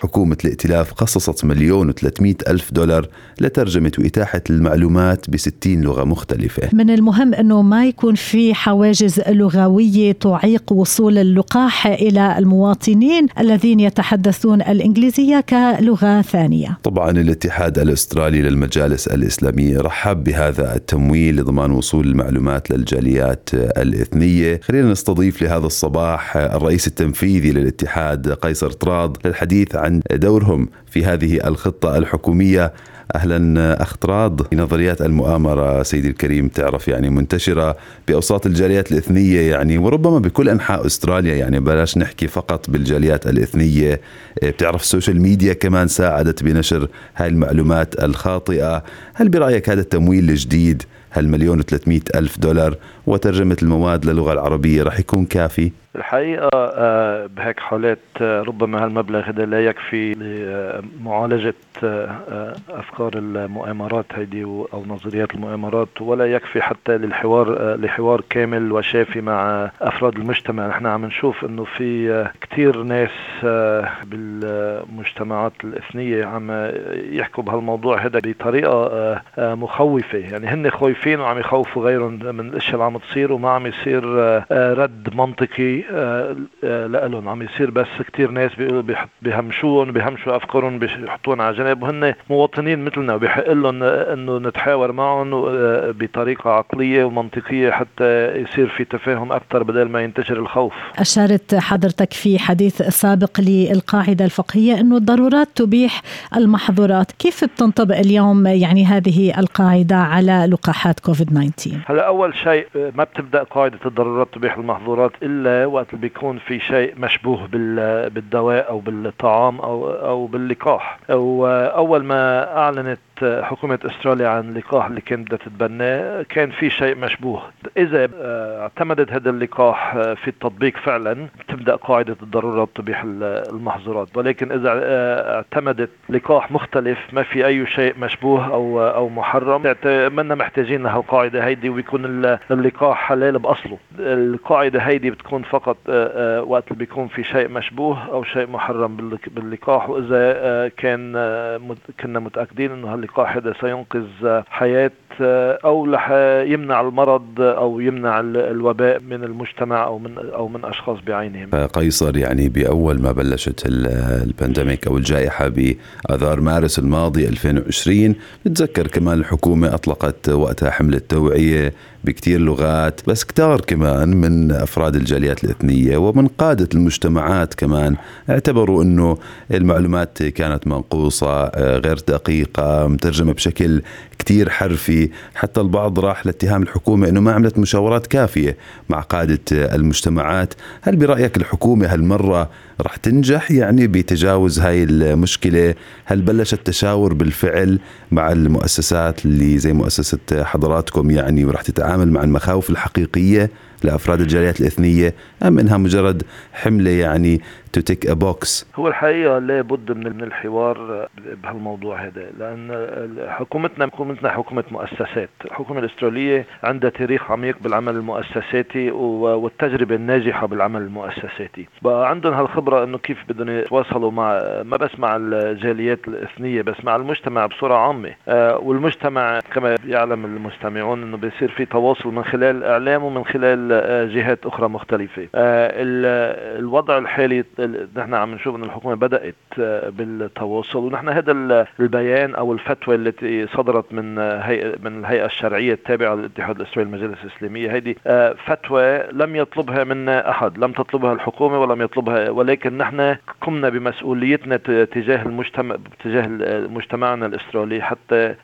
حكومة الائتلاف خصصت مليون و ألف دولار لترجمة وإتاحة المعلومات بستين لغة مختلفة. من المهم أنه ما يكون في حواجز لغوية تعيق وصول اللقاح إلى المواطنين الذين يتحدثون الإنجليزية كلغة ثانية. طبعا الاتحاد الأسترالي للمجالس الإسلامية رحب بهذا التمويل لضمان وصول المعلومات للجاليات الإثنية. خلينا نستضيف لهذا الصباح الرئيس التنفيذي للاتحاد قيصر طراد للحديث عن عن دورهم في هذه الخطة الحكومية أهلا اخ طراد نظريات المؤامرة سيدي الكريم تعرف يعني منتشرة بأوساط الجاليات الإثنية يعني وربما بكل أنحاء أستراليا يعني بلاش نحكي فقط بالجاليات الإثنية. بتعرف ال social media كمان ساعدت بنشر هاي المعلومات الخاطئة. هل برأيك هذا التمويل الجديد هالمليون و ألف دولار وترجمة المواد للغة العربية رح يكون كافي؟ الحقيقة آه، بهيك حالات آه، ربما هالمبلغ هذا لا يكفي لمعالجة أفكار المؤامرات هيدي أو نظريات المؤامرات ولا يكفي حتى للحوار لحوار كامل وشافي مع أفراد المجتمع. نحن عم نشوف أنه في كتير ناس بالمجتمعات الإثنية عم يحكوا بهالموضوع هذا بطريقة مخوفة. يعني هن خايفين وعم يخوفوا غيرهم من الأشياء اللي عم تصير وما عم يصير رد منطقي لهم عم يصير بس كتير ناس بيقولوا بيهمشوهم بيهمشوا أفكارهم بيحطوهم على جنب. وهن مواطنين مثلنا وبيحق لهم إنه نتحاور معهم بطريقة عقلية ومنطقية حتى يصير في تفاهم أكثر بدل ما ينتشر الخوف. اشرت حضرتك في حديث سابق للقاعدة الفقهية إنه الضرورات تبيح المحظورات، كيف بتنطبق اليوم يعني هذه القاعدة على لقاحات كوفيد 19؟ هلا أول شيء ما بتبدأ قاعدة الضرورات تبيح المحظورات إلا وقت اللي بيكون في شيء مشبوه بالدواء أو بالطعام أو أو باللقاح أو اول ما أعلنت حكومة استراليا عن اللقاح اللي كانت بدها تتبناه كان في شيء مشبوه. إذا آه، اعتمدت هذا اللقاح آه، في التطبيق فعلا تبدأ قاعدة الضرورة تبيح المحظورات. ولكن إذا آه، اعتمدت لقاح مختلف ما في أي شيء مشبوه أو أو محرم منا محتاجين لهالقاعدة هيدي ويكون اللقاح حلال بأصله. القاعدة هيدي بتكون فقط وقت اللي بيكون في شيء مشبوه أو شيء محرم باللقاح. وإذا كان كنا متأكدين إنه اللقاح هذا سينقذ حياة أو يمنع المرض أو يمنع الوباء من المجتمع أو من أو من أشخاص بعينهم. قيصر يعني بأول ما بلشت البانديميك أو الجائحة بآذار مارس الماضي 2020 نتذكر كمان الحكومة أطلقت وقتها حملة توعية بكتير لغات بس كتار كمان من أفراد الجاليات الإثنية ومن قادة المجتمعات كمان اعتبروا أنه المعلومات كانت منقوصة غير دقيقة مترجمة بشكل كتير حرفي. حتى البعض راح لاتهام الحكومة أنه ما عملت مشاورات كافية مع قادة المجتمعات. هل برأيك الحكومة هالمرة رح تنجح؟ يعني بتجاوز هاي المشكلة؟ هل بلش التشاور بالفعل مع المؤسسات اللي زي مؤسسة حضراتكم يعني ورح تتعامل مع المخاوف الحقيقية لأفراد الجاليات الإثنية أم إنها مجرد حملة يعني to tick a box هو الحقيقة لابد من الحوار بهالموضوع هذا لأن حكومتنا حكومتنا حكومة مؤسسات. الحكومة الأسترالية عندها تاريخ عميق بالعمل المؤسساتي والتجربة الناجحة بالعمل المؤسساتي. بقى عندهم هالخبرة إنه كيف بدهم يتواصلوا مع ما بس مع الجاليات الإثنية بس مع المجتمع بصورة عامة. آه، والمجتمع كما يعلم المستمعون إنه بيصير في تواصل من خلال الاعلام ومن خلال جهات أخرى مختلفة. آه، الوضع الحالي نحن عم نشوف إن الحكومة بدأت آه، بالتواصل ونحن هذا البيان أو الفتوى التي صدرت من هيئه من الهيئة الشرعية التابعة للاتحاد الاسرائيلي للمجالس الإسلامية. هذه آه، فتوى لم يطلبها منا أحد لم تطلبها الحكومة ولم يطلبها ولكن نحن قمنا بمسؤوليتنا تجاه المجتمع تجاه مجتمعنا الأسترالي حتى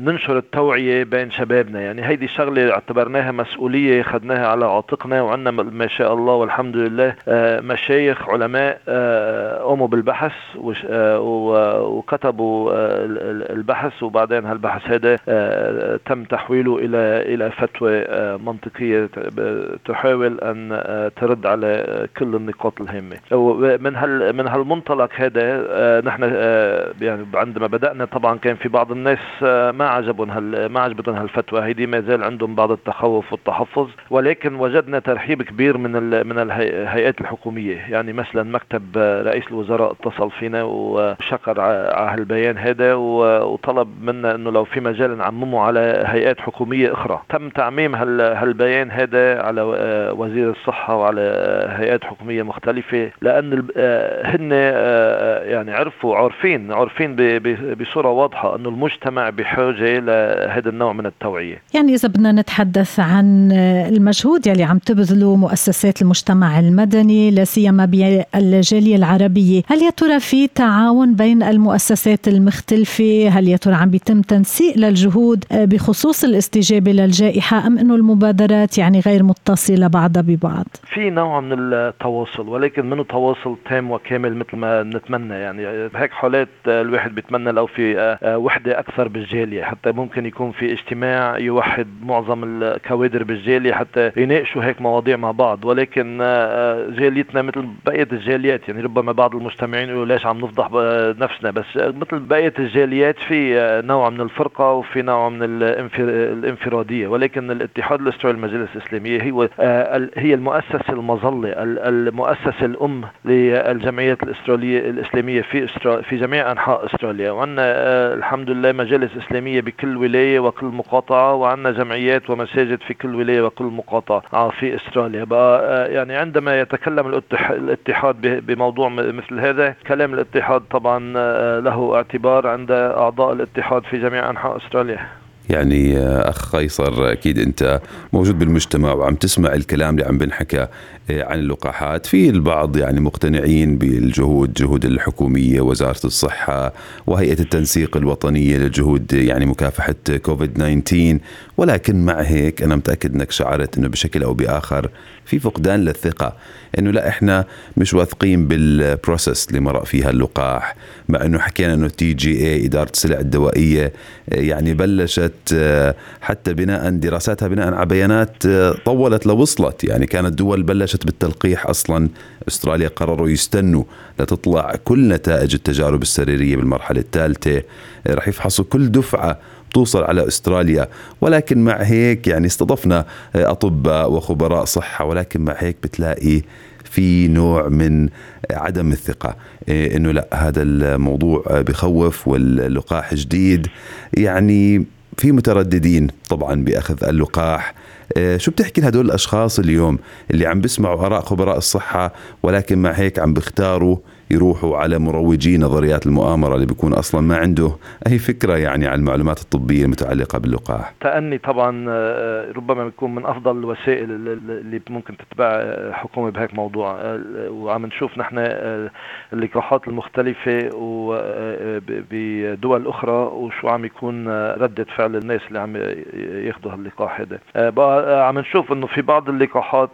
ننشر التوعية بين شبابنا. يعني هيدي شغلة اعتبرناها مسؤولية اخذناها على عاتقنا وعندنا ما شاء الله والحمد لله. مشايخ علماء قاموا بالبحث وكتبوا البحث وبعدين هالبحث هذا تم تحويله إلى إلى فتوى منطقية تحاول أن ترد على كل النقاط الهامة. ومن هال من هالمنطلق هذا نحن يعني عندما بدأنا طبعا كان في بعض الناس ما عجبهم هال ما عجبتهم هالفتوى. هيدي ما زال عندهم بعض التخوف والتحفظ ولكن وجدنا ترحيب كبير من من الهيئات الحكومية. يعني مثلا مكتب رئيس الوزراء اتصل فينا وشكر على هالبيان هذا وطلب منا إنه لو في مجال نعممه على هيئات حكومية أخرى. تم تعميم هالبيان هذا على وزير الصحة وعلى هيئات حكومية مختلفة لأن هن يعني عرفوا عارفين عارفين بصورة واضحة إنه المجتمع بحاجة لهذا النوع من التوعية. يعني إذا بدنا نتحدث عن المجهود يلي عم تبذله مؤسسات المجتمع المدني لا سيما بالجالية العربية هل يا ترى في تعاون بين المؤسسات المختلفة؟ هل يا ترى عم بيتم تنسيق للجهود بخصوص الاستجابة للجائحة أم إنه المبادرات يعني غير متصلة بعضها ببعض؟ في نوع من التواصل ولكن منه تواصل تام وكامل مثل ما نتمنى. يعني بهيك حالات الواحد بيتمنى لو في وحدة أكثر بالجالية حتى ممكن يكون في اجتماع يوحد معظم الكوادر بالجالية حتى يناقشوا هيك مواضيع مع بعض. ولكن جاليتنا مثل بقية الجاليات يعني ربما بعض المستمعين يقولوا ليش عم نفضح نفسنا بس مثل بقية الجاليات في نوع من الفرقة وفي نوع من الانفرادية. ولكن الاتحاد الاسترالي للمجالس الإسلامية هو هي المؤسسة المظلة المؤسسة الأم للجمعيات الاستراليه الإسلامية. في في جميع أنحاء إستراليا وعندنا الحمد لله مجالس إسلامية بكل ولاية وكل مقاطعة وعندنا جمعيات ومساجد في كل ولاية وكل مقاطعة في إستراليا. بقى يعني عندما يتكلم الاتحاد بموضوع مثل هذا كلام الاتحاد طبعا له اعتبار عند أعضاء الاتحاد في جميع أنحاء إستراليا. يعني أخ قيصر أكيد أنت موجود بالمجتمع وعم تسمع الكلام اللي عم بنحكى عن اللقاحات. في البعض يعني مقتنعين بالجهود جهود الحكومية وزارة الصحة وهيئة التنسيق الوطنية لجهود يعني مكافحة كوفيد 19 ولكن مع هيك أنا متأكد أنك شعرت إنه بشكل أو بآخر في فقدان للثقة. إنه لا إحنا مش واثقين بال process اللي مرق فيها اللقاح. مع إنه حكينا إنه TGA إدارة السلع الدوائية يعني بلشت حتى بناء دراساتها بناء على بيانات طولت لوصلت. يعني كانت دول بلشت بالتلقيح أصلا. أستراليا قرروا يستنوا لتطلع كل نتائج التجارب السريرية بالمرحلة الثالثة. رح يفحصوا كل دفعة توصل على أستراليا. ولكن مع هيك يعني استضفنا أطباء وخبراء صحة. ولكن مع هيك بتلاقي في نوع من عدم الثقة. إنه لا هذا الموضوع بخوف واللقاح جديد. يعني في مترددين طبعا بأخذ اللقاح. شو بتحكي لهدول الأشخاص اليوم اللي عم بيسمعوا آراء خبراء الصحة ولكن مع هيك عم بيختاروا يروحوا على مروجي نظريات المؤامرة اللي بيكون أصلا ما عنده أي فكرة يعني عن المعلومات الطبية المتعلقة باللقاح. تأني طبعا ربما بيكون من أفضل الوسائل اللي ممكن تتبع حكومة بهيك موضوع وعم نشوف نحن اللقاحات المختلفة بدول أخرى وشو عم يكون ردة فعل الناس اللي عم ياخذوا هاللقاح هذا. عم نشوف إنه في بعض اللقاحات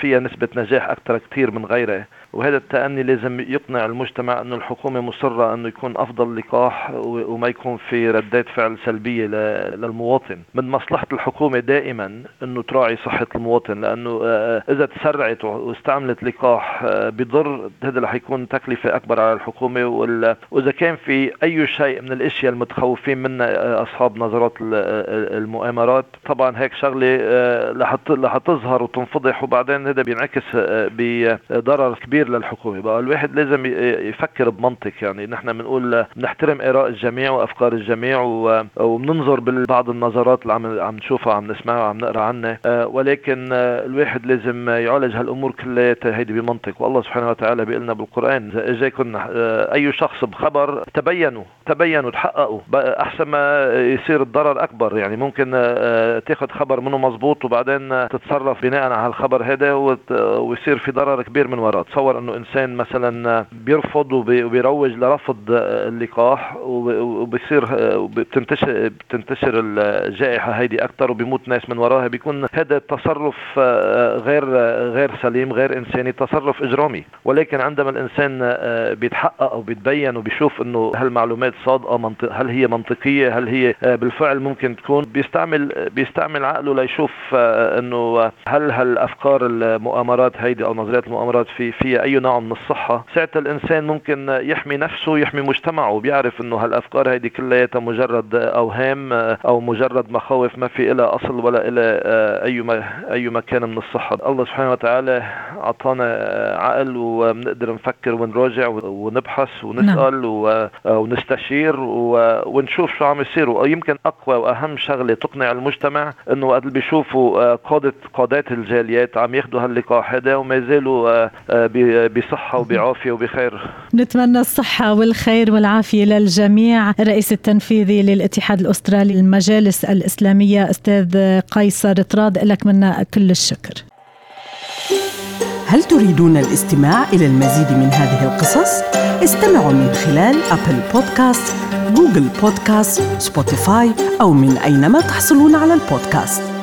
فيها نسبة نجاح أكثر كثير من غيرها وهذا التأني لازم يقنع المجتمع أنه الحكومة مصرة أنه يكون أفضل لقاح وما يكون في ردات فعل سلبية للمواطن. من مصلحة الحكومة دائما أنه تراعي صحة المواطن لأنه إذا تسرعت واستعملت لقاح بضر هذا رح يكون تكلفة أكبر على الحكومة وإذا كان في أي شيء من الأشياء المتخوفين منها أصحاب نظرات المؤامرات. طبعا هيك شغلة رح تظهر وتنفضح وبعدين هذا بينعكس بضرر كبير كبير للحكومة. بقى الواحد لازم يفكر بمنطق. يعني نحن بنقول بنحترم آراء الجميع وأفكار الجميع وبننظر ببعض النظرات اللي عم عم نشوفها عم نسمعها وعم نقرأ عنها. ولكن الواحد لازم يعالج هالأمور كلها هيدي بمنطق. والله سبحانه وتعالى بيقول لنا بالقرآن إذا اجاكم أي شخص بخبر تبينوا تبينوا تحققوا. أحسن ما يصير الضرر أكبر. يعني ممكن تاخذ خبر منه مزبوط وبعدين تتصرف بناء على هالخبر هذا ويصير في ضرر كبير من وراء. تصور نتصور أنه إنسان مثلا بيرفض وبيروج لرفض اللقاح وبصير بتنتشر بتنتشر الجائحة هيدي أكثر وبيموت ناس من وراها. بيكون هذا التصرف غير غير سليم غير إنساني تصرف إجرامي. ولكن عندما الإنسان بيتحقق أو بيتبين وبيشوف أنه هالمعلومات صادقة منطق هل هي منطقية هل هي بالفعل ممكن تكون بيستعمل بيستعمل عقله ليشوف أنه هل هالأفكار المؤامرات هيدي أو نظريات المؤامرات في فيها أي نوع من الصحة. ساعتها الإنسان ممكن يحمي نفسه يحمي مجتمعه. وبيعرف إنه هالافكار هيدي كلياتها مجرد أوهام أو مجرد مخاوف ما في لها أصل ولا لها أي أي مكان من الصحة. الله سبحانه وتعالى أعطانا عقل وبنقدر نفكر ونراجع ونبحث ونسأل نعم. ونستشير ونشوف شو عم يصير. ويمكن أقوى وأهم شغلة تقنع المجتمع إنه وقت بيشوفوا قاده قادات الجاليات عم ياخذوا هاللقاح هذا وما يزالوا بصحة وبعافية وبخير. نتمنى الصحة والخير والعافية للجميع. الرئيس التنفيذي للاتحاد الأسترالي للمجالس الإسلامية أستاذ قيصر طراد لك منا كل الشكر. هل تريدون الاستماع إلى المزيد من هذه القصص؟ استمعوا من خلال أبل بودكاست، جوجل بودكاست، سبوتيفاي أو من أينما تحصلون على البودكاست.